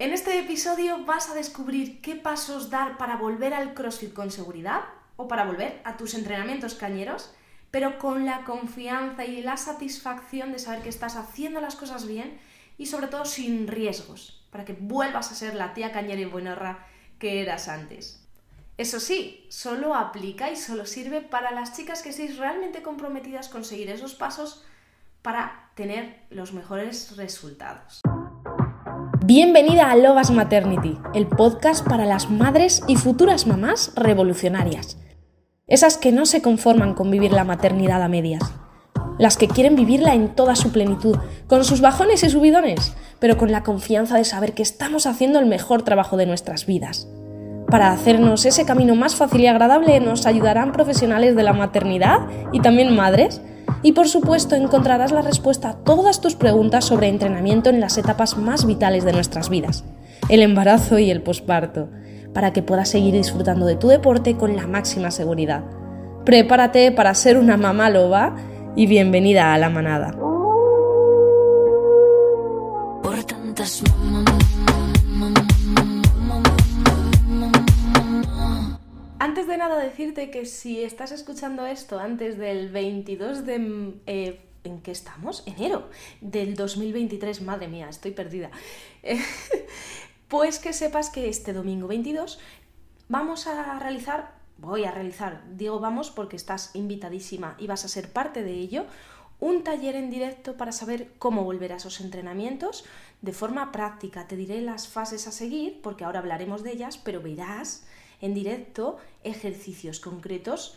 En este episodio vas a descubrir qué pasos dar para volver al CrossFit con seguridad o para volver a tus entrenamientos cañeros, pero con la confianza y la satisfacción de saber que estás haciendo las cosas bien y sobre todo sin riesgos, para que vuelvas a ser la tía cañera y buenorra que eras antes. Eso sí, solo aplica y solo sirve para las chicas que estéis realmente comprometidas con seguir esos pasos para tener los mejores resultados. Bienvenida a Lobas Maternity, el podcast para las madres y futuras mamás revolucionarias. Esas que no se conforman con vivir la maternidad a medias. Las que quieren vivirla en toda su plenitud, con sus bajones y subidones, pero con la confianza de saber que estamos haciendo el mejor trabajo de nuestras vidas. Para hacernos ese camino más fácil y agradable nos ayudarán profesionales de la maternidad y también madres y por supuesto encontrarás la respuesta a todas tus preguntas sobre entrenamiento en las etapas más vitales de nuestras vidas, el embarazo y el posparto, para que puedas seguir disfrutando de tu deporte con la máxima seguridad. Prepárate para ser una mamá loba y bienvenida a la manada. Antes de nada decirte que si estás escuchando esto antes del 22 de... Eh, ¿En qué estamos? Enero del 2023, madre mía, estoy perdida. pues que sepas que este domingo 22 vamos a realizar, voy a realizar, digo vamos porque estás invitadísima y vas a ser parte de ello, un taller en directo para saber cómo volver a esos entrenamientos de forma práctica. Te diré las fases a seguir porque ahora hablaremos de ellas, pero verás en directo ejercicios concretos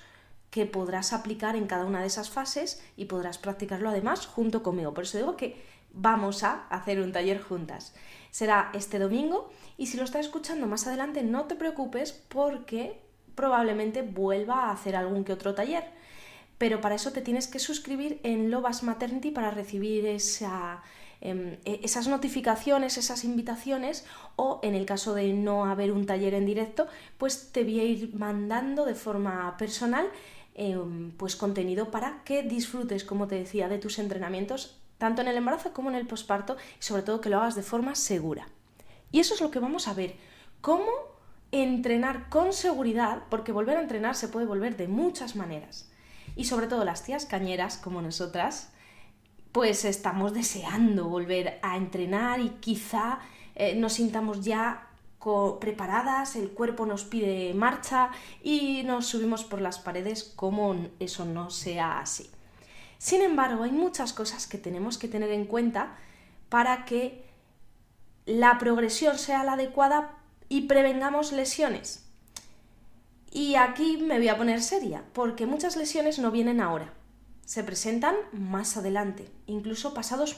que podrás aplicar en cada una de esas fases y podrás practicarlo además junto conmigo. Por eso digo que vamos a hacer un taller juntas. Será este domingo y si lo estás escuchando más adelante no te preocupes porque probablemente vuelva a hacer algún que otro taller. Pero para eso te tienes que suscribir en Lobas Maternity para recibir esa, Em, e, esas notificaciones, esas invitaciones o en el caso de no haber un taller en directo, pues te voy a ir mandando de forma personal em, pues contenido para que disfrutes, como te decía, de tus entrenamientos tanto en el embarazo como en el posparto y sobre todo que lo hagas de forma segura. Y eso es lo que vamos a ver, cómo entrenar con seguridad, porque volver a entrenar se puede volver de muchas maneras. Y sobre todo las tías cañeras como nosotras, pues estamos deseando volver a entrenar y quizá eh, nos sintamos ya preparadas, el cuerpo nos pide marcha y nos subimos por las paredes como eso no sea así. Sin embargo, hay muchas cosas que tenemos que tener en cuenta para que la progresión sea la adecuada y prevengamos lesiones. Y aquí me voy a poner seria, porque muchas lesiones no vienen ahora se presentan más adelante, incluso pasados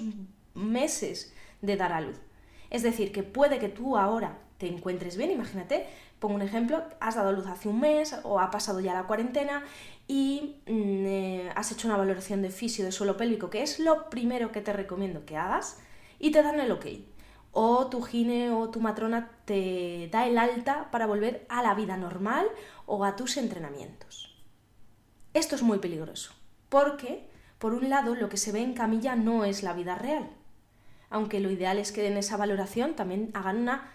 meses de dar a luz. Es decir, que puede que tú ahora te encuentres bien, imagínate, pongo un ejemplo, has dado luz hace un mes o ha pasado ya la cuarentena y mm, eh, has hecho una valoración de fisio de suelo pélvico, que es lo primero que te recomiendo que hagas, y te dan el ok. O tu gine o tu matrona te da el alta para volver a la vida normal o a tus entrenamientos. Esto es muy peligroso porque, por un lado, lo que se ve en camilla no es la vida real. Aunque lo ideal es que en esa valoración también hagan una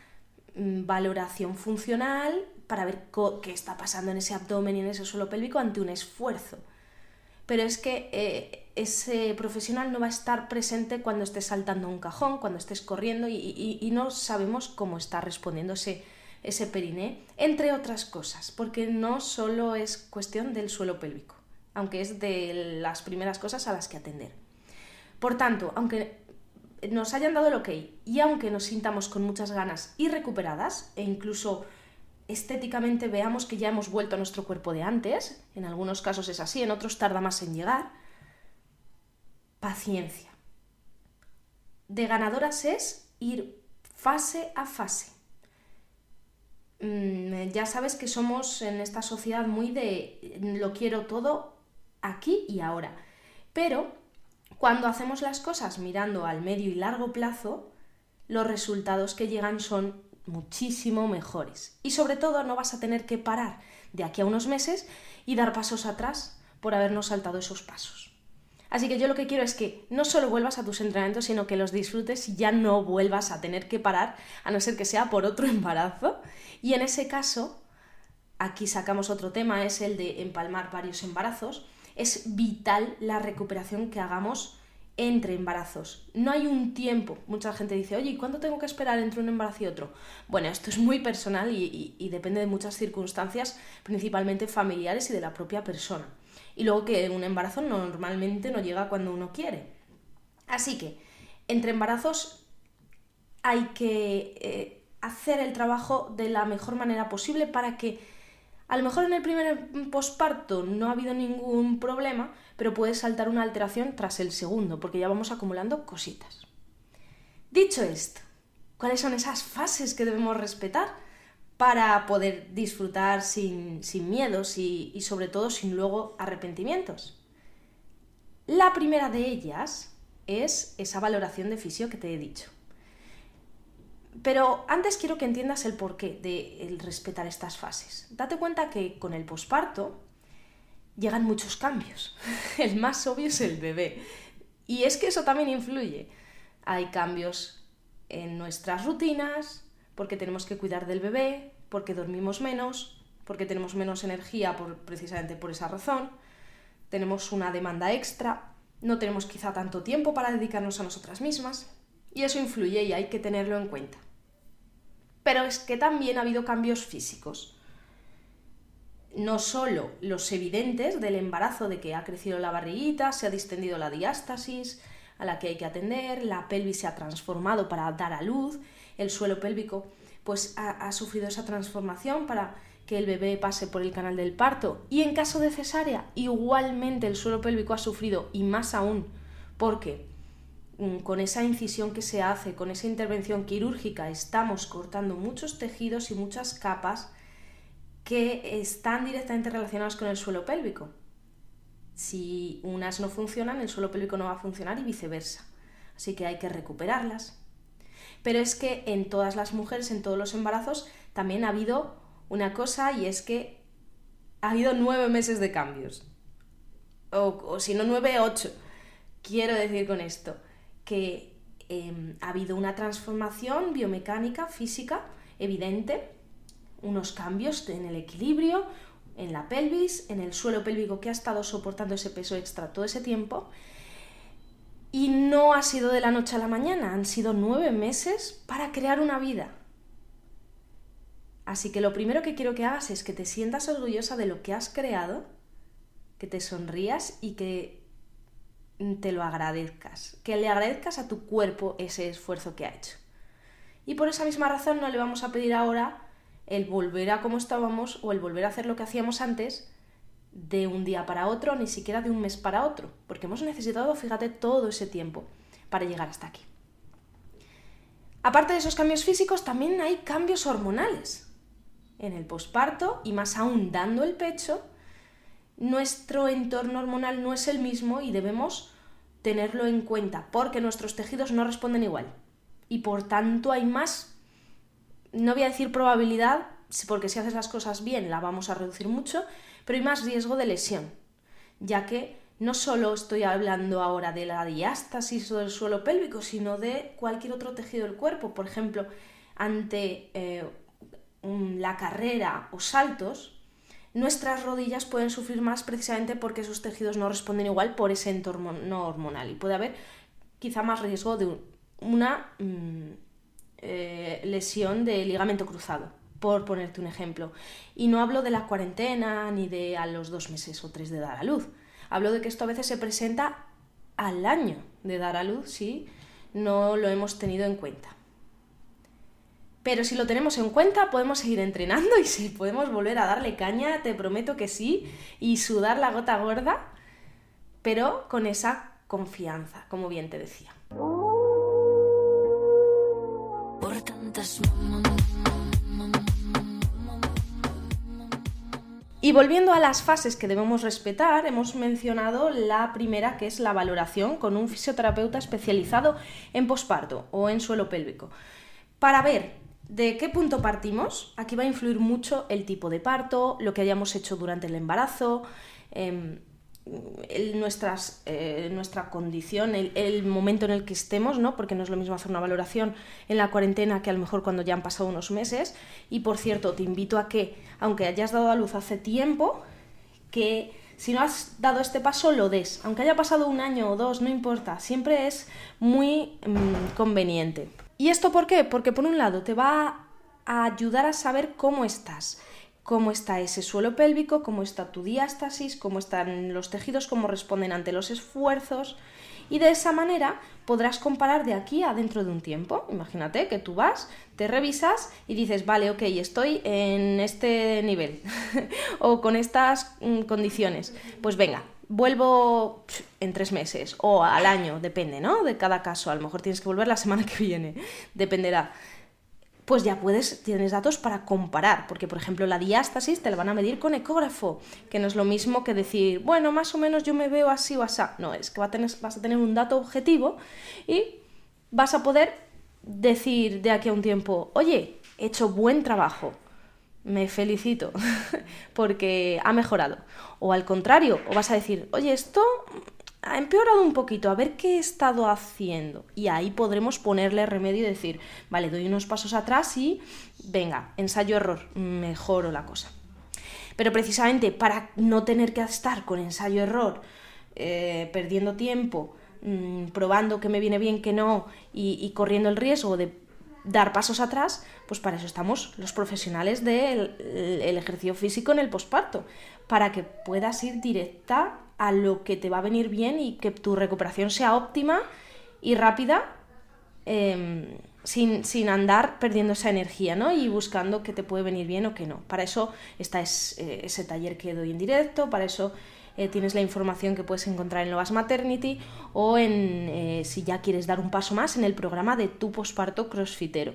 mm, valoración funcional para ver qué está pasando en ese abdomen y en ese suelo pélvico ante un esfuerzo. Pero es que eh, ese profesional no va a estar presente cuando estés saltando un cajón, cuando estés corriendo y, no sabemos cómo está respondiendo ese, ese periné, entre otras cosas, porque no solo es cuestión del suelo pélvico aunque es de las primeras cosas a las que atender. Por tanto, aunque nos hayan dado el ok y aunque nos sintamos con muchas ganas y recuperadas, e incluso estéticamente veamos que ya hemos vuelto a nuestro cuerpo de antes, en algunos casos es así, en otros tarda más en llegar, paciencia. De ganadoras es ir fase a fase. Mm, ya sabes que somos en esta sociedad muy de lo quiero todo aquí y ahora. Pero cuando hacemos las cosas mirando al medio y largo plazo, los resultados que llegan son muchísimo mejores. Y sobre todo no vas a tener que parar de aquí a unos meses y dar pasos atrás por habernos saltado esos pasos. Así que yo lo que quiero es que no solo vuelvas a tus entrenamientos, sino que los disfrutes y ya no vuelvas a tener que parar, a no ser que sea por otro embarazo. Y en ese caso, aquí sacamos otro tema, es el de empalmar varios embarazos. Es vital la recuperación que hagamos entre embarazos. No hay un tiempo. Mucha gente dice, oye, ¿y cuánto tengo que esperar entre un embarazo y otro? Bueno, esto es muy personal y, depende de muchas circunstancias, principalmente familiares y de la propia persona y luego que un embarazo normalmente no llega cuando uno quiere. Así que entre embarazos hay que eh, hacer el trabajo de la mejor manera posible para que a lo mejor en el primer posparto no ha habido ningún problema, pero puede saltar una alteración tras el segundo, porque ya vamos acumulando cositas. Dicho esto, ¿cuáles son esas fases que debemos respetar? para poder disfrutar sin, miedos y, y sobre todo sin luego arrepentimientos. La primera de ellas es esa valoración de fisio que te he dicho. Pero antes quiero que entiendas el porqué de respetar estas fases. Date cuenta que con el posparto llegan muchos cambios. El más obvio es el bebé. Y es que eso también influye. Hay cambios en nuestras rutinas, porque tenemos que cuidar del bebé, porque dormimos menos, porque tenemos menos energía precisamente por esa razón, tenemos una demanda extra, no tenemos quizá tanto tiempo para dedicarnos a nosotras mismas, y eso influye y hay que tenerlo en cuenta. Pero es que también ha habido cambios físicos. No solo los evidentes del embarazo, de que ha crecido la barriguita, se ha distendido la diástasis, a la que hay que atender, la pelvis se ha transformado para dar a luz, el suelo pélvico pues ha, sufrido esa transformación para que el bebé pase por el canal del parto. Y en caso de cesárea, igualmente el suelo pélvico ha sufrido, y más aún, porque con esa incisión que se hace, con esa intervención quirúrgica, estamos cortando muchos tejidos y muchas capas que están directamente relacionadas con el suelo pélvico. Si unas no funcionan, el suelo pélvico no va a funcionar y viceversa. Así que hay que recuperarlas, pero es que en todas las mujeres, en todos los embarazos, también ha habido una cosa y es que ha habido nueve meses de cambios. O, si no nueve, ocho. Quiero decir con esto que em, ha habido una transformación biomecánica, física, evidente, unos cambios en el equilibrio, en la pelvis, en el suelo pélvico que ha estado soportando ese peso extra todo ese tiempo y no ha sido de la noche a la mañana, han sido nueve meses para crear una vida. Así que lo primero que quiero que hagas es que te sientas orgullosa de lo que has creado, que te sonrías y que te lo agradezcas, que le agradezcas a tu cuerpo ese esfuerzo que ha hecho. Y por esa misma razón no le vamos a pedir ahora el volver a como estábamos o el volver a hacer lo que hacíamos antes, de un día para otro, ni siquiera de un mes para otro, porque hemos necesitado, fíjate, todo ese tiempo para llegar hasta aquí. Aparte de esos cambios físicos, también hay cambios hormonales. En el posparto, y más aún dando el pecho, nuestro entorno hormonal no es el mismo y debemos tenerlo en cuenta, porque nuestros tejidos no responden igual. Y por tanto hay más, no voy a decir probabilidad, porque si haces las cosas bien la vamos a reducir mucho, pero hay más riesgo de lesión, ya que no solo estoy hablando ahora de la diástasis o del suelo pélvico, sino de cualquier otro tejido del cuerpo. Por ejemplo, ante eh, la carrera o saltos, nuestras rodillas pueden sufrir más precisamente porque esos tejidos no responden igual por ese entorno hormonal y puede haber quizá más riesgo de una mm, eh, lesión de ligamento cruzado por ponerte un ejemplo. Y no hablo de la cuarentena ni de a los dos meses o tres de dar a luz. Hablo de que esto a veces se presenta al año de dar a luz si no lo hemos tenido en cuenta. Pero si lo tenemos en cuenta, podemos seguir entrenando y si podemos volver a darle caña, te prometo que sí, y sudar la gota gorda, pero con esa confianza, como bien te decía. Por Y volviendo a las fases que debemos respetar, hemos mencionado la primera que es la valoración con un fisioterapeuta especializado en posparto o en suelo pélvico. Para ver de qué punto partimos, aquí va a influir mucho el tipo de parto, lo que hayamos hecho durante el embarazo, em, nuestras, eh, nuestra condición, el, momento en el que estemos, ¿no? porque no es lo mismo hacer una valoración en la cuarentena que a lo mejor cuando ya han pasado unos meses. Y por cierto, te invito a que, aunque hayas dado a luz hace tiempo, que si no has dado este paso, lo des. Aunque haya pasado un año o dos, no importa, siempre es muy mm, conveniente. ¿Y esto por qué? Porque por un lado te va a ayudar a saber cómo estás cómo está ese suelo pélvico, cómo está tu diástasis, cómo están los tejidos, cómo responden ante los esfuerzos. Y de esa manera podrás comparar de aquí a dentro de un tiempo. Imagínate que tú vas, te revisas y dices, vale, ok, estoy en este nivel o con estas mm, condiciones. Pues venga, vuelvo en tres meses o al año, depende, ¿no? De cada caso. A lo mejor tienes que volver la semana que viene, dependerá pues ya puedes, tienes datos para comparar, porque por ejemplo la diástasis te la van a medir con ecógrafo, que no es lo mismo que decir, bueno, más o menos yo me veo así o así. No, es que vas a tener un dato objetivo y vas a poder decir de aquí a un tiempo, oye, he hecho buen trabajo, me felicito, porque ha mejorado. O al contrario, o vas a decir, oye, esto ha empeorado un poquito, a ver qué he estado haciendo. Y ahí podremos ponerle remedio y decir, vale, doy unos pasos atrás y venga, ensayo-error, mejoro la cosa. Pero precisamente para no tener que estar con ensayo-error, eh, perdiendo tiempo, mm, probando que me viene bien, que no, y, corriendo el riesgo de dar pasos atrás, pues para eso estamos los profesionales del ejercicio físico en el posparto, para que puedas ir directa a lo que te va a venir bien y que tu recuperación sea óptima y rápida em, sin, andar perdiendo esa energía ¿no? y buscando que te puede venir bien o que no. Para eso está eh, ese taller que doy en directo, para eso eh, tienes la información que puedes encontrar en Lovas Maternity o en, eh, si ya quieres dar un paso más, en el programa de tu posparto crossfitero.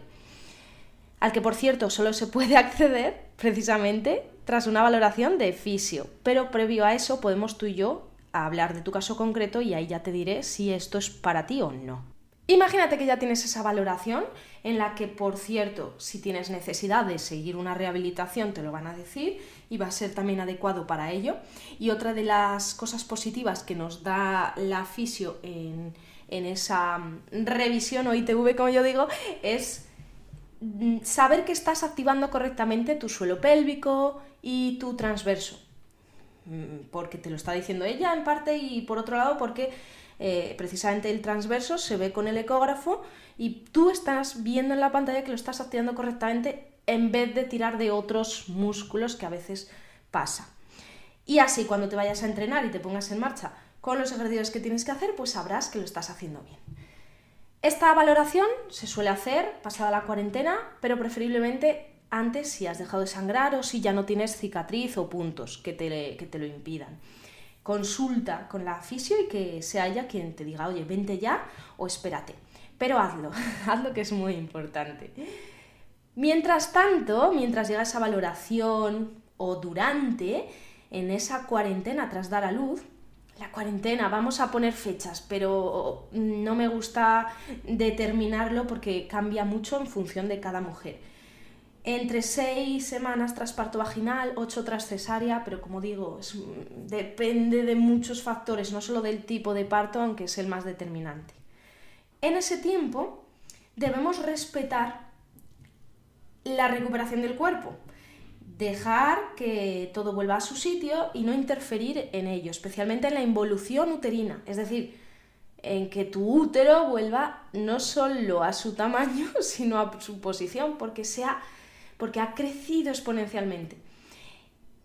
Al que, por cierto, solo se puede acceder precisamente tras una valoración de fisio. Pero previo a eso podemos tú y yo hablar de tu caso concreto y ahí ya te diré si esto es para ti o no. Imagínate que ya tienes esa valoración en la que, por cierto, si tienes necesidad de seguir una rehabilitación, te lo van a decir y va a ser también adecuado para ello. Y otra de las cosas positivas que nos da la fisio en, esa revisión o ITV, como yo digo, es mm, saber que estás activando correctamente tu suelo pélvico y tu transverso. Mm, porque te lo está diciendo ella en parte y por otro lado porque eh, precisamente el transverso se ve con el ecógrafo y tú estás viendo en la pantalla que lo estás activando correctamente en vez de tirar de otros músculos que a veces pasa. Y así cuando te vayas a entrenar y te pongas en marcha con los ejercicios que tienes que hacer, pues sabrás que lo estás haciendo bien. Esta valoración se suele hacer pasada la cuarentena, pero preferiblemente antes si has dejado de sangrar o si ya no tienes cicatriz o puntos que te, que te lo impidan. Consulta con la fisio y que sea ella quien te diga, oye, vente ya o espérate. Pero hazlo, hazlo que es muy importante. Mientras tanto, mientras llega esa valoración o durante, en esa cuarentena tras dar a luz, la cuarentena, vamos a poner fechas, pero no me gusta determinarlo porque cambia mucho en función de cada mujer entre seis semanas tras parto vaginal, ocho tras cesárea, pero como digo, depende de muchos factores, no solo del tipo de parto, aunque es el más determinante. En ese tiempo debemos respetar la recuperación del cuerpo, dejar que todo vuelva a su sitio y no interferir en ello, especialmente en la involución uterina, es decir, en que tu útero vuelva no solo a su tamaño, sino a su posición, porque sea porque ha crecido exponencialmente.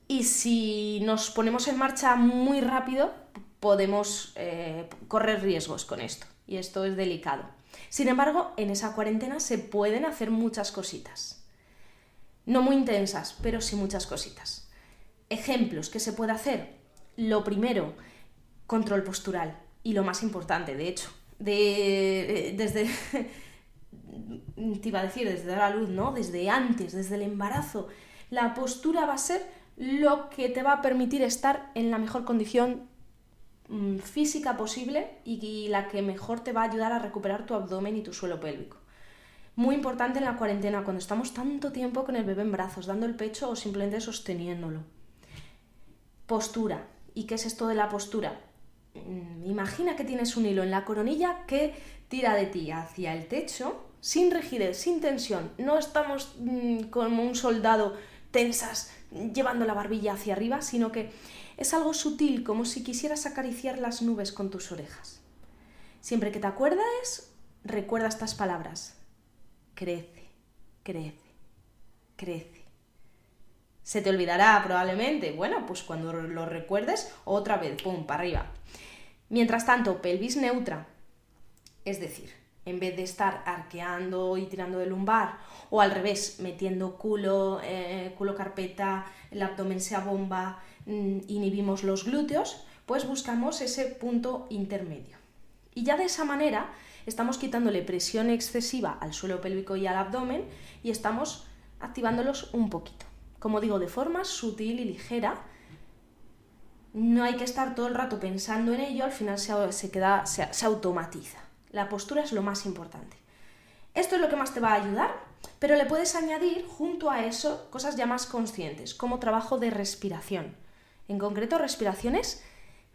Y si nos ponemos en marcha muy rápido, podemos eh, correr riesgos con esto. Y esto es delicado. Sin embargo, en esa cuarentena se pueden hacer muchas cositas. No muy intensas, pero sí muchas cositas. Ejemplos que se puede hacer. Lo primero, control postural. Y lo más importante, de hecho, de, desde te iba a decir, desde la luz, ¿no? Desde antes, desde el embarazo. La postura va a ser lo que te va a permitir estar en la mejor condición mm, física posible y la que mejor te va a ayudar a recuperar tu abdomen y tu suelo pélvico. Muy importante en la cuarentena, cuando estamos tanto tiempo con el bebé en brazos, dando el pecho o simplemente sosteniéndolo. Postura ¿Y qué es esto de la postura? Mm, imagina que tienes un hilo en la coronilla que tira de ti hacia el techo, sin rigidez, sin tensión. No estamos mm, como un soldado tensas llevando la barbilla hacia arriba, sino que es algo sutil, como si quisieras acariciar las nubes con tus orejas. Siempre que te acuerdes, recuerda estas palabras. Crece, crece, crece. Se te olvidará probablemente. Bueno, pues cuando lo recuerdes, otra vez, pum, para arriba. Mientras tanto, pelvis neutra. Es decir, en vez de estar arqueando y tirando de lumbar, o al revés, metiendo culo, eh, culo carpeta, el abdomen se abomba, mm, inhibimos los glúteos, pues buscamos ese punto intermedio. Y ya de esa manera estamos quitándole presión excesiva al suelo pélvico y al abdomen y estamos activándolos un poquito. Como digo, de forma sutil y ligera. No hay que estar todo el rato pensando en ello, al final se, queda, se automatiza. La postura es lo más importante. Esto es lo que más te va a ayudar, pero le puedes añadir junto a eso cosas ya más conscientes, como trabajo de respiración. En concreto, respiraciones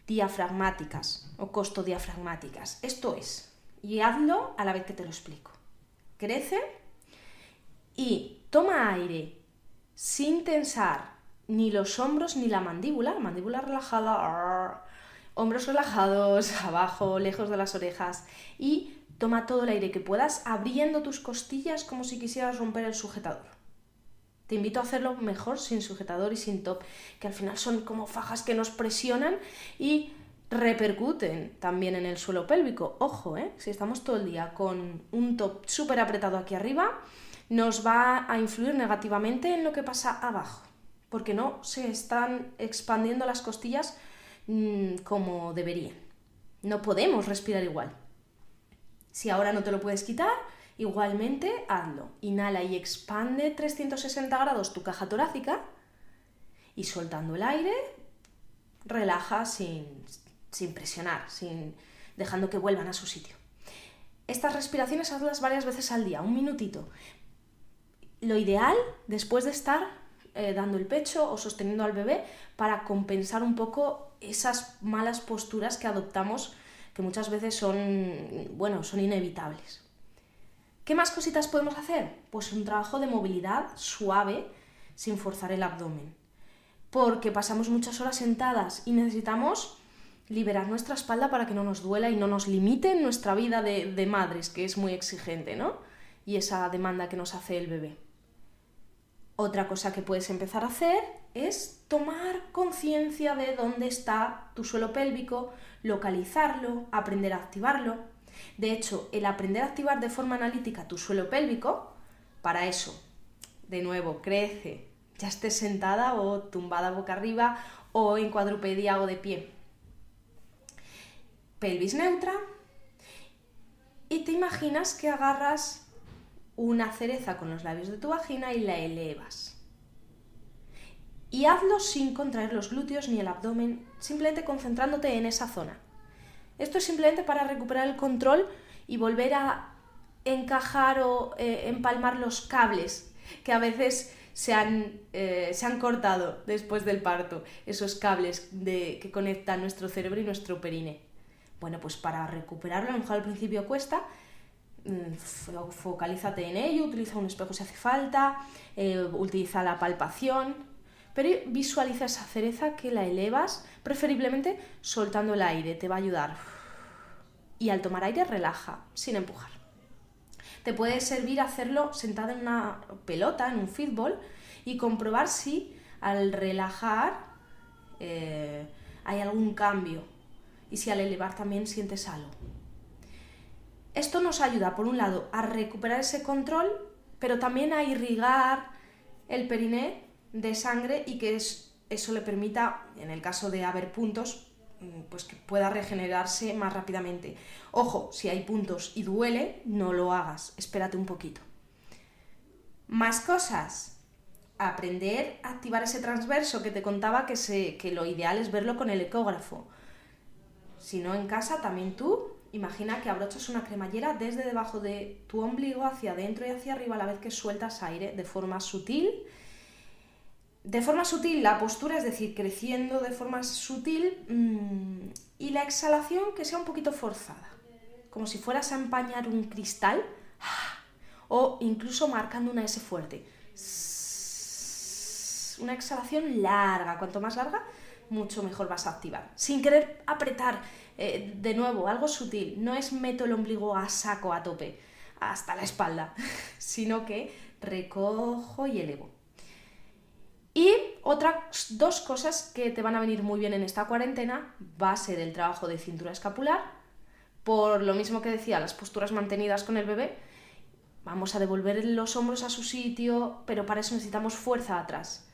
diafragmáticas o costodiafragmáticas. Esto es, y hazlo a la vez que te lo explico. Crece y toma aire sin tensar ni los hombros ni la mandíbula, mandíbula relajada, hombros relajados, abajo, lejos de las orejas y toma todo el aire que puedas abriendo tus costillas como si quisieras romper el sujetador. Te invito a hacerlo mejor sin sujetador y sin top, que al final son como fajas que nos presionan y repercuten también en el suelo pélvico. Ojo, ¿eh? si estamos todo el día con un top súper apretado aquí arriba, nos va a influir negativamente en lo que pasa abajo, porque no se están expandiendo las costillas mm, como deberían. No podemos respirar igual. Si ahora no te lo puedes quitar, igualmente hazlo. Inhala y expande 360 grados tu caja torácica y soltando el aire, relaja sin, sin presionar, sin, dejando que vuelvan a su sitio. Estas respiraciones hazlas varias veces al día, un minutito. Lo ideal, después de estar eh, dando el pecho o sosteniendo al bebé, para compensar un poco esas malas posturas que adoptamos que muchas veces son, bueno, son inevitables. ¿Qué más cositas podemos hacer? Pues un trabajo de movilidad suave sin forzar el abdomen. Porque pasamos muchas horas sentadas y necesitamos liberar nuestra espalda para que no nos duela y no nos limite nuestra vida de, de madres, que es muy exigente, ¿no? Y esa demanda que nos hace el bebé. Otra cosa que puedes empezar a hacer es tomar conciencia de dónde está tu suelo pélvico, localizarlo, aprender a activarlo. De hecho, el aprender a activar de forma analítica tu suelo pélvico, para eso, de nuevo, crece, ya estés sentada o tumbada boca arriba o en cuadrupedia o de pie. Pelvis neutra. Y te imaginas que agarras una cereza con los labios de tu vagina y la elevas. Y hazlo sin contraer los glúteos ni el abdomen, simplemente concentrándote en esa zona. Esto es simplemente para recuperar el control y volver a encajar o eh, empalmar los cables que a veces se han, eh, se han, cortado después del parto, esos cables de, que conectan nuestro cerebro y nuestro perine. Bueno, pues para recuperarlo, a lo mejor al principio cuesta, focalízate en ello, utiliza un espejo si hace falta, eh, utiliza la palpación, pero visualiza esa cereza que la elevas, preferiblemente soltando el aire, te va a ayudar. Y al tomar aire relaja, sin empujar. Te puede servir hacerlo sentada en una pelota, en un fútbol, y comprobar si al relajar eh, hay algún cambio y si al elevar también sientes algo. Esto nos ayuda, por un lado, a recuperar ese control, pero también a irrigar el periné de sangre y que eso le permita, en el caso de haber puntos, mm, pues que pueda regenerarse más rápidamente. Ojo, si hay puntos y duele, no lo hagas, espérate un poquito. Más cosas. Aprender a activar ese transverso que te contaba que, se, que lo ideal es verlo con el ecógrafo. Si no en casa, también tú, imagina que abrochas una cremallera desde debajo de tu ombligo hacia adentro y hacia arriba a la vez que sueltas aire de forma sutil de forma sutil la postura, es decir, creciendo de forma sutil mm, y la exhalación que sea un poquito forzada, como si fueras a empañar un cristal o incluso marcando una S fuerte. Una exhalación larga, cuanto más larga, mucho mejor vas a activar. Sin querer apretar, eh, de nuevo, algo sutil, no es meto el ombligo a saco, a tope, hasta la espalda, sino que recojo y elevo. Y otras dos cosas que te van a venir muy bien en esta cuarentena va a ser el trabajo de cintura escapular, por lo mismo que decía, las posturas mantenidas con el bebé, vamos a devolver los hombros a su sitio, pero para eso necesitamos fuerza atrás.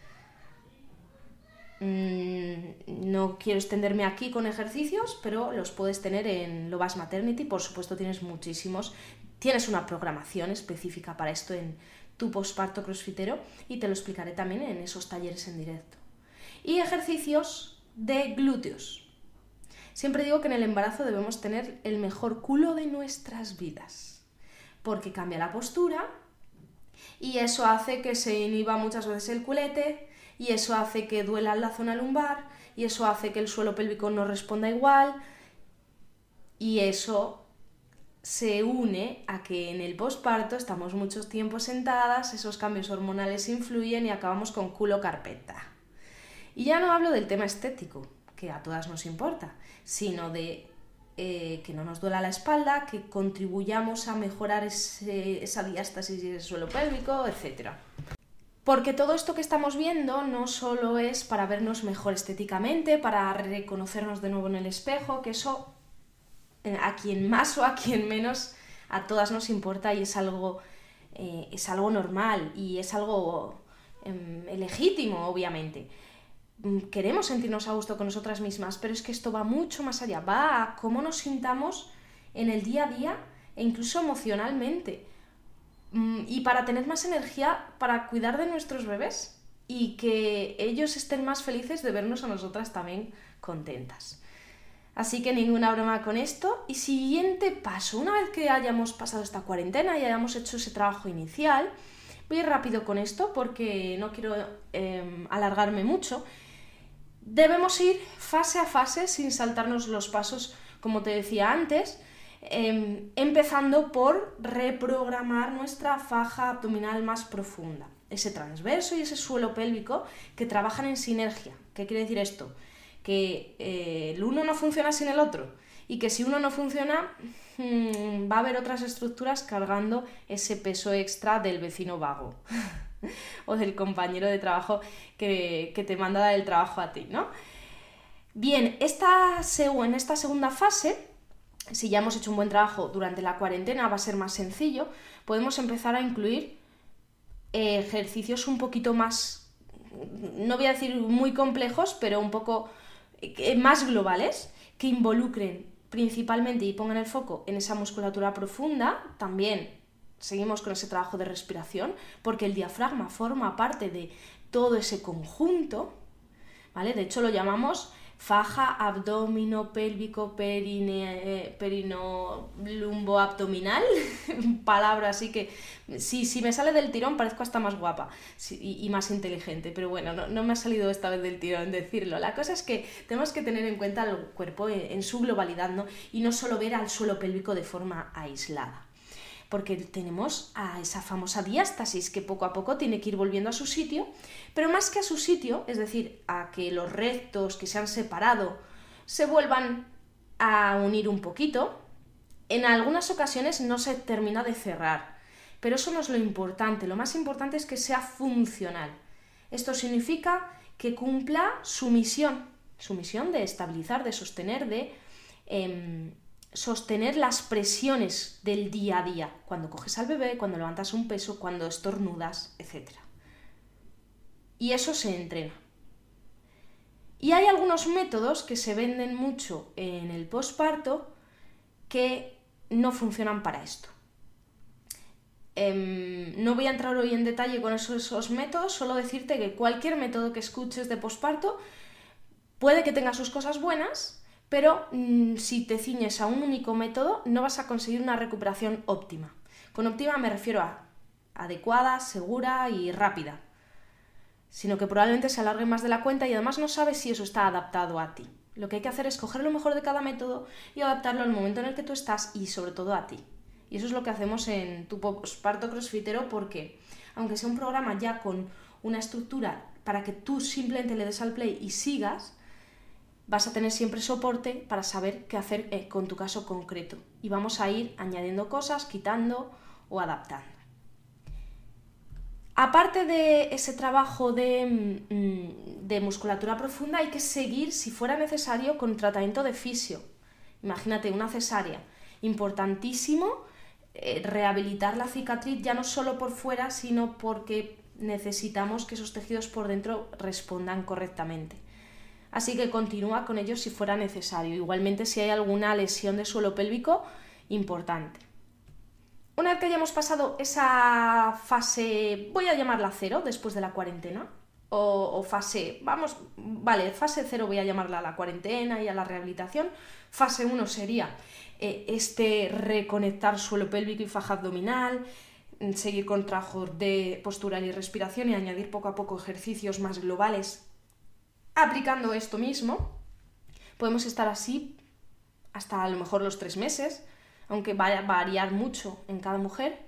Mm, no quiero extenderme aquí con ejercicios, pero los puedes tener en Lovas Maternity, por supuesto tienes muchísimos, tienes una programación específica para esto en tu posparto crossfitero y te lo explicaré también en esos talleres en directo. Y ejercicios de glúteos. Siempre digo que en el embarazo debemos tener el mejor culo de nuestras vidas, porque cambia la postura y eso hace que se inhiba muchas veces el culete y eso hace que duela la zona lumbar y eso hace que el suelo pélvico no responda igual y eso se une a que en el posparto estamos mucho tiempo sentadas, esos cambios hormonales influyen y acabamos con culo carpeta. Y ya no hablo del tema estético, que a todas nos importa, sino de eh, que no nos duela la espalda, que contribuyamos a mejorar esa diástasis y el suelo pélvico, etc. Porque todo esto que estamos viendo no solo es para vernos mejor estéticamente, para reconocernos de nuevo en el espejo, que eso eh, a quien más o a quien menos, a todas nos importa y es algo, eh, es algo normal y es algo em, legítimo, obviamente. Mm, queremos sentirnos a gusto con nosotras mismas, pero es que esto va mucho más allá, va a cómo nos sintamos en el día a día e incluso emocionalmente. Mm, y para tener más energía para cuidar de nuestros bebés y que ellos estén más felices de vernos a nosotras también contentas. Así que ninguna broma con esto. Y siguiente paso, una vez que hayamos pasado esta cuarentena y hayamos hecho ese trabajo inicial, voy rápido con esto porque no quiero em, alargarme mucho. Debemos ir fase a fase sin saltarnos los pasos, como te decía antes, em, empezando por reprogramar nuestra faja abdominal más profunda, ese transverso y ese suelo pélvico que trabajan en sinergia. ¿Qué quiere decir esto? que eh, el uno no funciona sin el otro y que si uno no funciona mm, va a haber otras estructuras cargando ese peso extra del vecino vago o del compañero de trabajo que, te manda el trabajo a ti, ¿no? Bien, esta, en esta segunda fase, si ya hemos hecho un buen trabajo durante la cuarentena, va a ser más sencillo, podemos empezar a incluir ejercicios un poquito más, no voy a decir muy complejos, pero un poco más globales que involucren principalmente y pongan el foco en esa musculatura profunda, también seguimos con ese trabajo de respiración, porque el diafragma forma parte de todo ese conjunto, ¿vale? De hecho lo llamamos faja, abdomino, pélvico, perine, eh, perino, lumbo, abdominal, palabra así que si, si me sale del tirón parezco hasta más guapa y, más inteligente, pero bueno, no, me ha salido esta vez del tirón decirlo. La cosa es que tenemos que tener en cuenta el cuerpo en, su globalidad ¿no? y no solo ver al suelo pélvico de forma aislada porque tenemos a esa famosa diástasis que poco a poco tiene que ir volviendo a su sitio, pero más que a su sitio, es decir, a que los rectos que se han separado se vuelvan a unir un poquito, en algunas ocasiones no se termina de cerrar, pero eso no es lo importante, lo más importante es que sea funcional. Esto significa que cumpla su misión, su misión de estabilizar, de sostener, de em, sostener las presiones del día a día, cuando coges al bebé, cuando levantas un peso, cuando estornudas, etc. Y eso se entrena. Y hay algunos métodos que se venden mucho en el posparto que no funcionan para esto. Em, no voy a entrar hoy en detalle con esos, esos métodos, solo decirte que cualquier método que escuches de posparto puede que tenga sus cosas buenas pero mm, si te ciñes a un único método no vas a conseguir una recuperación óptima. Con óptima me refiero a adecuada, segura y rápida. sino que probablemente se alargue más de la cuenta y además no sabes si eso está adaptado a ti. Lo que hay que hacer es coger lo mejor de cada método y adaptarlo al momento en el que tú estás y sobre todo a ti. Y eso es lo que hacemos en tu posparto crossfitero porque, aunque sea un programa ya con una estructura para que tú simplemente le des al play y sigas, vas a tener siempre soporte para saber qué hacer eh, con tu caso concreto. Y vamos a ir añadiendo cosas, quitando o adaptando. Aparte de ese trabajo de, mm, musculatura profunda, hay que seguir, si fuera necesario, con tratamiento de fisio. Imagínate una cesárea. Importantísimo eh, rehabilitar la cicatriz ya no solo por fuera, sino porque necesitamos que esos tejidos por dentro respondan correctamente. Así que continúa con ellos si fuera necesario. Igualmente si hay alguna lesión de suelo pélvico importante. Una vez que hayamos pasado esa fase, voy a llamarla cero, después de la cuarentena, o, fase, vamos, vale, fase cero voy a llamarla a la cuarentena y a la rehabilitación. Fase 1 sería eh, este reconectar suelo pélvico y faja abdominal, mm, seguir con trabajos de postural y respiración y añadir poco a poco ejercicios más globales aplicando esto mismo. Podemos estar así hasta a lo mejor los tres meses, aunque vaya a variar mucho en cada mujer.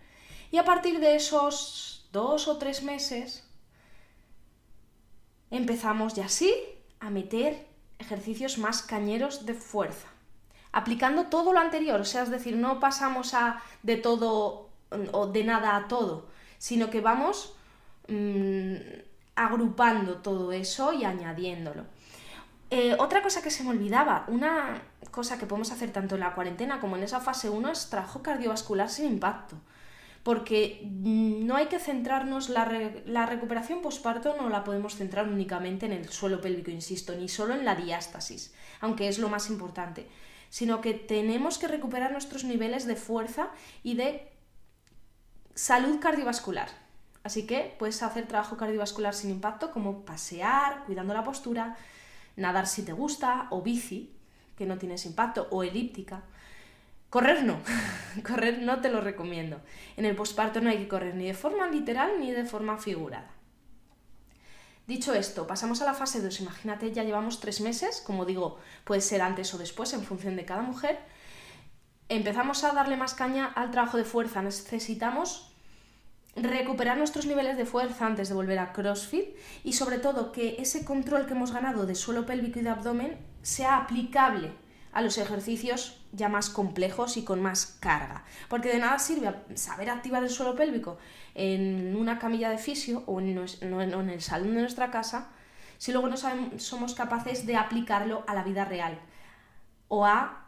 Y a partir de esos dos o tres meses empezamos ya así a meter ejercicios más cañeros de fuerza aplicando todo lo anterior, o sea, es decir, no pasamos a de todo o de nada a todo, sino que vamos mm, agrupando todo eso y añadiéndolo. Eh, otra cosa que se me olvidaba, una cosa que podemos hacer tanto en la cuarentena como en esa fase 1 es trabajo cardiovascular sin impacto. Porque no hay que centrarnos, la, la recuperación postparto no la podemos centrar únicamente en el suelo pélvico, insisto, ni solo en la diástasis, aunque es lo más importante sino que tenemos que recuperar nuestros niveles de fuerza y de salud cardiovascular. Así que puedes hacer trabajo cardiovascular sin impacto como pasear, cuidando la postura, nadar si te gusta, o bici, que no tienes impacto, o elíptica. Correr no, correr no te lo recomiendo. En el posparto no hay que correr ni de forma literal ni de forma figurada. Dicho esto, pasamos a la fase 2. Imagínate, ya llevamos tres meses, como digo, puede ser antes o después en función de cada mujer. Empezamos a darle más caña al trabajo de fuerza. Necesitamos recuperar nuestros niveles de fuerza antes de volver a CrossFit y sobre todo que ese control que hemos ganado de suelo pélvico y de abdomen sea aplicable a los ejercicios ya más complejos y con más carga. Porque de nada sirve saber activar el suelo pélvico en una camilla de fisio o en, el salón de nuestra casa si luego no somos capaces de aplicarlo a la vida real o a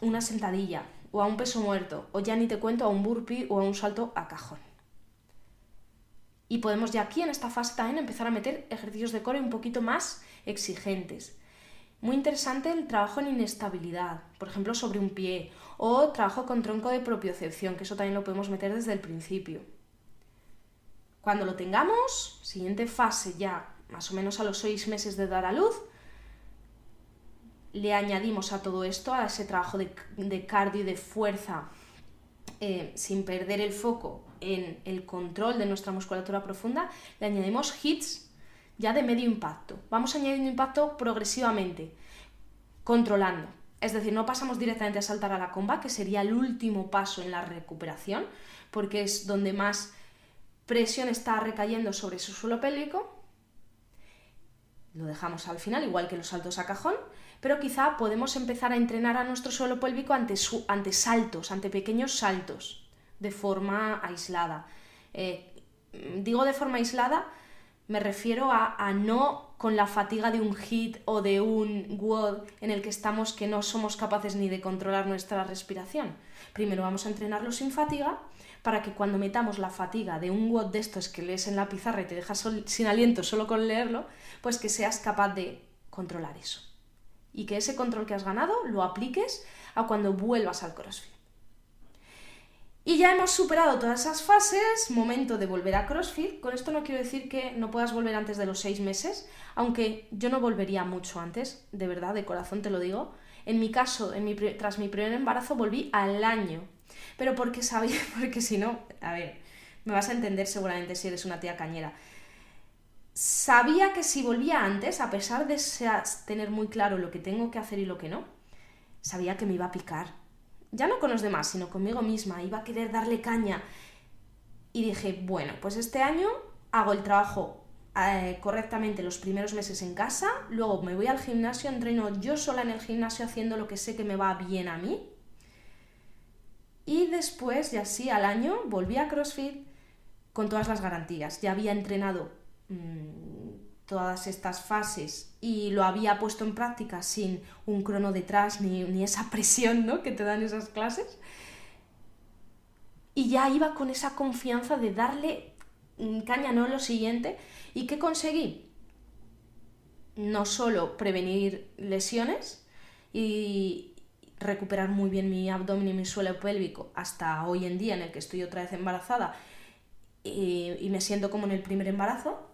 una sentadilla o a un peso muerto o ya ni te cuento a un burpee o a un salto a cajón. Y podemos ya aquí en esta fase también empezar a meter ejercicios de core un poquito más exigentes muy interesante el trabajo en inestabilidad, por ejemplo sobre un pie, o trabajo con tronco de propiocepción, que eso también lo podemos meter desde el principio. Cuando lo tengamos, siguiente fase ya, más o menos a los seis meses de dar a luz, le añadimos a todo esto, a ese trabajo de, cardio y de fuerza, eh, sin perder el foco en el control de nuestra musculatura profunda, le añadimos hits ya de medio impacto. Vamos añadiendo impacto progresivamente, controlando. Es decir, no pasamos directamente a saltar a la comba, que sería el último paso en la recuperación, porque es donde más presión está recayendo sobre su suelo pélvico. Lo dejamos al final, igual que los saltos a cajón, pero quizá podemos empezar a entrenar a nuestro suelo pélvico ante, ante saltos, ante pequeños saltos, de forma aislada. Eh, digo de forma aislada me refiero a, no con la fatiga de un hit o de un WOD en el que estamos que no somos capaces ni de controlar nuestra respiración. Primero vamos a entrenarlo sin fatiga para que cuando metamos la fatiga de un WOD de estos que lees en la pizarra y te dejas sin aliento solo con leerlo, pues que seas capaz de controlar eso. Y que ese control que has ganado lo apliques a cuando vuelvas al CrossFit. Y ya hemos superado todas esas fases, momento de volver a CrossFit. Con esto no quiero decir que no puedas volver antes de los seis meses, aunque yo no volvería mucho antes, de verdad, de corazón te lo digo. En mi caso, tras mi primer embarazo, volví al año. Pero porque sabía, porque si no, a ver, me vas a entender seguramente si eres una tía cañera. sabía que si volvía antes, a pesar de tener muy claro lo que tengo que hacer y lo que no, sabía que me iba a picar. Ya no con los demás, sino conmigo misma. Iba a querer darle caña. Y dije, bueno, pues este año hago el trabajo eh, correctamente los primeros meses en casa, luego me voy al gimnasio, entreno yo sola en el gimnasio haciendo lo que sé que me va bien a mí. Y después, y así al año, volví a CrossFit con todas las garantías. Ya había entrenado Mm, todas estas fases y lo había puesto en práctica sin un crono detrás ni, esa presión ¿no? que te dan esas clases. Y ya iba con esa confianza de darle mm, caña no lo siguiente. ¿Y qué conseguí? No solo prevenir lesiones y recuperar muy bien mi abdomen y mi suelo pélvico hasta hoy en día en el que estoy otra vez embarazada y, y me siento como en el primer embarazo,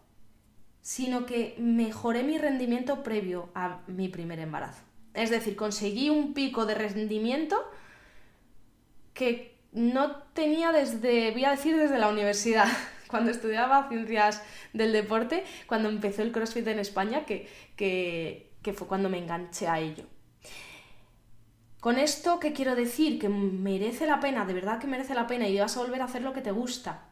sino que mejoré mi rendimiento previo a mi primer embarazo. Es decir, conseguí un pico de rendimiento que no tenía desde, voy a decir, desde la universidad, cuando estudiaba ciencias del deporte, cuando empezó el CrossFit en España, que, que, que fue cuando me enganché a ello. Con esto, ¿qué quiero decir? Que merece la pena, de verdad que merece la pena y vas a volver a hacer lo que te gusta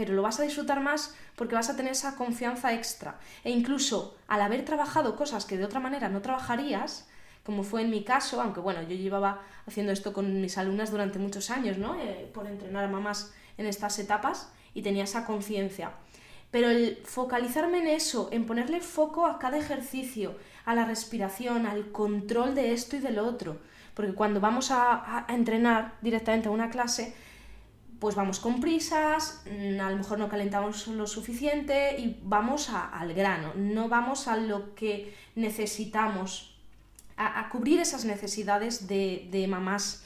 pero lo vas a disfrutar más porque vas a tener esa confianza extra. E incluso al haber trabajado cosas que de otra manera no trabajarías, como fue en mi caso, aunque bueno, yo llevaba haciendo esto con mis alumnas durante muchos años, ¿no? Eh, por entrenar a mamás en estas etapas y tenía esa conciencia. Pero el focalizarme en eso, en ponerle foco a cada ejercicio, a la respiración, al control de esto y del otro, porque cuando vamos a, a entrenar directamente a una clase, pues vamos con prisas, mm, a lo mejor no calentamos lo suficiente y vamos al grano, no vamos a lo que necesitamos, a, cubrir esas necesidades de, mamás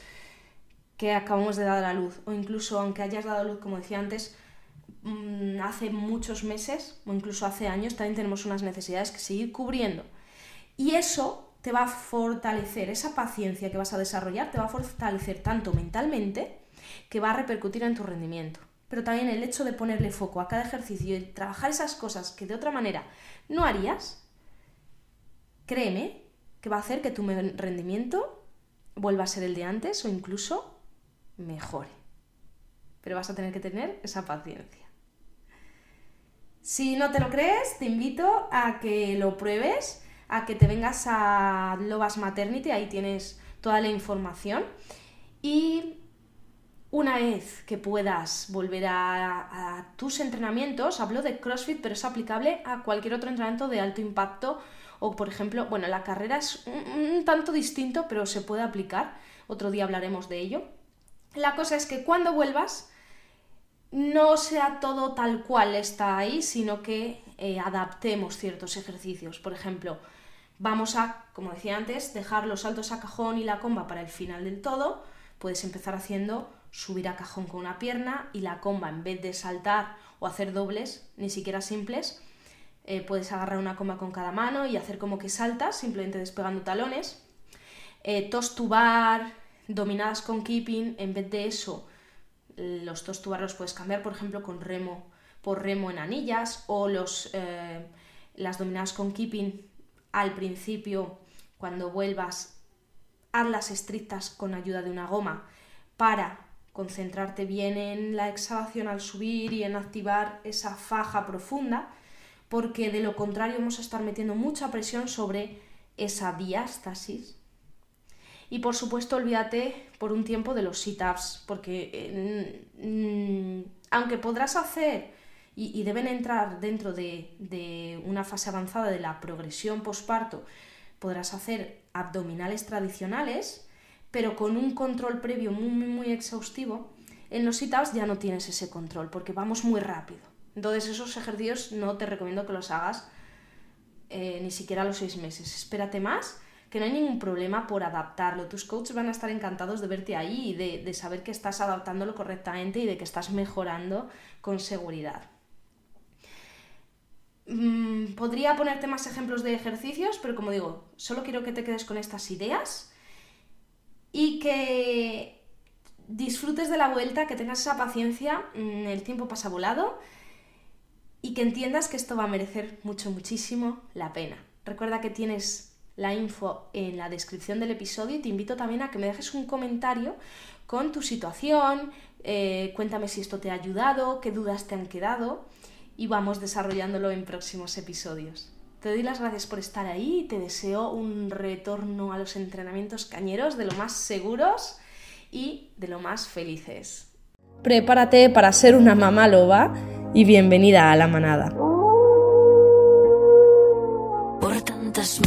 que acabamos de dar a luz, o incluso aunque hayas dado a luz, como decía antes, mm, hace muchos meses o incluso hace años, también tenemos unas necesidades que seguir cubriendo. Y eso te va a fortalecer, esa paciencia que vas a desarrollar, te va a fortalecer tanto mentalmente, que va a repercutir en tu rendimiento. Pero también el hecho de ponerle foco a cada ejercicio y trabajar esas cosas que de otra manera no harías, créeme que va a hacer que tu rendimiento vuelva a ser el de antes o incluso mejore. Pero vas a tener que tener esa paciencia. Si no te lo crees, te invito a que lo pruebes, a que te vengas a Lobas Maternity, ahí tienes toda la información. Y una vez que puedas volver a, tus entrenamientos, hablo de CrossFit, pero es aplicable a cualquier otro entrenamiento de alto impacto o, por ejemplo, bueno, la carrera es un, tanto distinto, pero se puede aplicar. Otro día hablaremos de ello. La cosa es que cuando vuelvas, no sea todo tal cual está ahí, sino que eh, adaptemos ciertos ejercicios. Por ejemplo, vamos a, como decía antes, dejar los saltos a cajón y la comba para el final del todo. Puedes empezar haciendo subir a cajón con una pierna y la comba en vez de saltar o hacer dobles, ni siquiera simples, eh, puedes agarrar una comba con cada mano y hacer como que saltas, simplemente despegando talones. Eh, tostubar, dominadas con keeping, en vez de eso, los tostubar los puedes cambiar, por ejemplo, con remo, por remo en anillas, o los, eh, las dominadas con keeping al principio, cuando vuelvas, hazlas estrictas con ayuda de una goma para concentrarte bien en la exhalación al subir y en activar esa faja profunda, porque de lo contrario vamos a estar metiendo mucha presión sobre esa diástasis. Y por supuesto, olvídate por un tiempo de los sit-ups, porque mm, aunque podrás hacer y, deben entrar dentro de, de una fase avanzada de la progresión posparto, podrás hacer abdominales tradicionales, pero con un control previo muy, muy, exhaustivo, en los sit ya no tienes ese control porque vamos muy rápido. Entonces esos ejercicios no te recomiendo que los hagas eh, ni siquiera a los seis meses. Espérate más, que no hay ningún problema por adaptarlo. Tus coaches van a estar encantados de verte ahí y de, saber que estás adaptándolo correctamente y de que estás mejorando con seguridad. Mm, podría ponerte más ejemplos de ejercicios, pero como digo, solo quiero que te quedes con estas ideas y que disfrutes de la vuelta, que tengas esa paciencia, mm, el tiempo pasa volado y que entiendas que esto va a merecer mucho, muchísimo la pena. Recuerda que tienes la info en la descripción del episodio y te invito también a que me dejes un comentario con tu situación, eh, cuéntame si esto te ha ayudado, qué dudas te han quedado y vamos desarrollándolo en próximos episodios. Te doy las gracias por estar ahí y te deseo un retorno a los entrenamientos cañeros de lo más seguros y de lo más felices. Prepárate para ser una mamá loba y bienvenida a la manada. Por tantas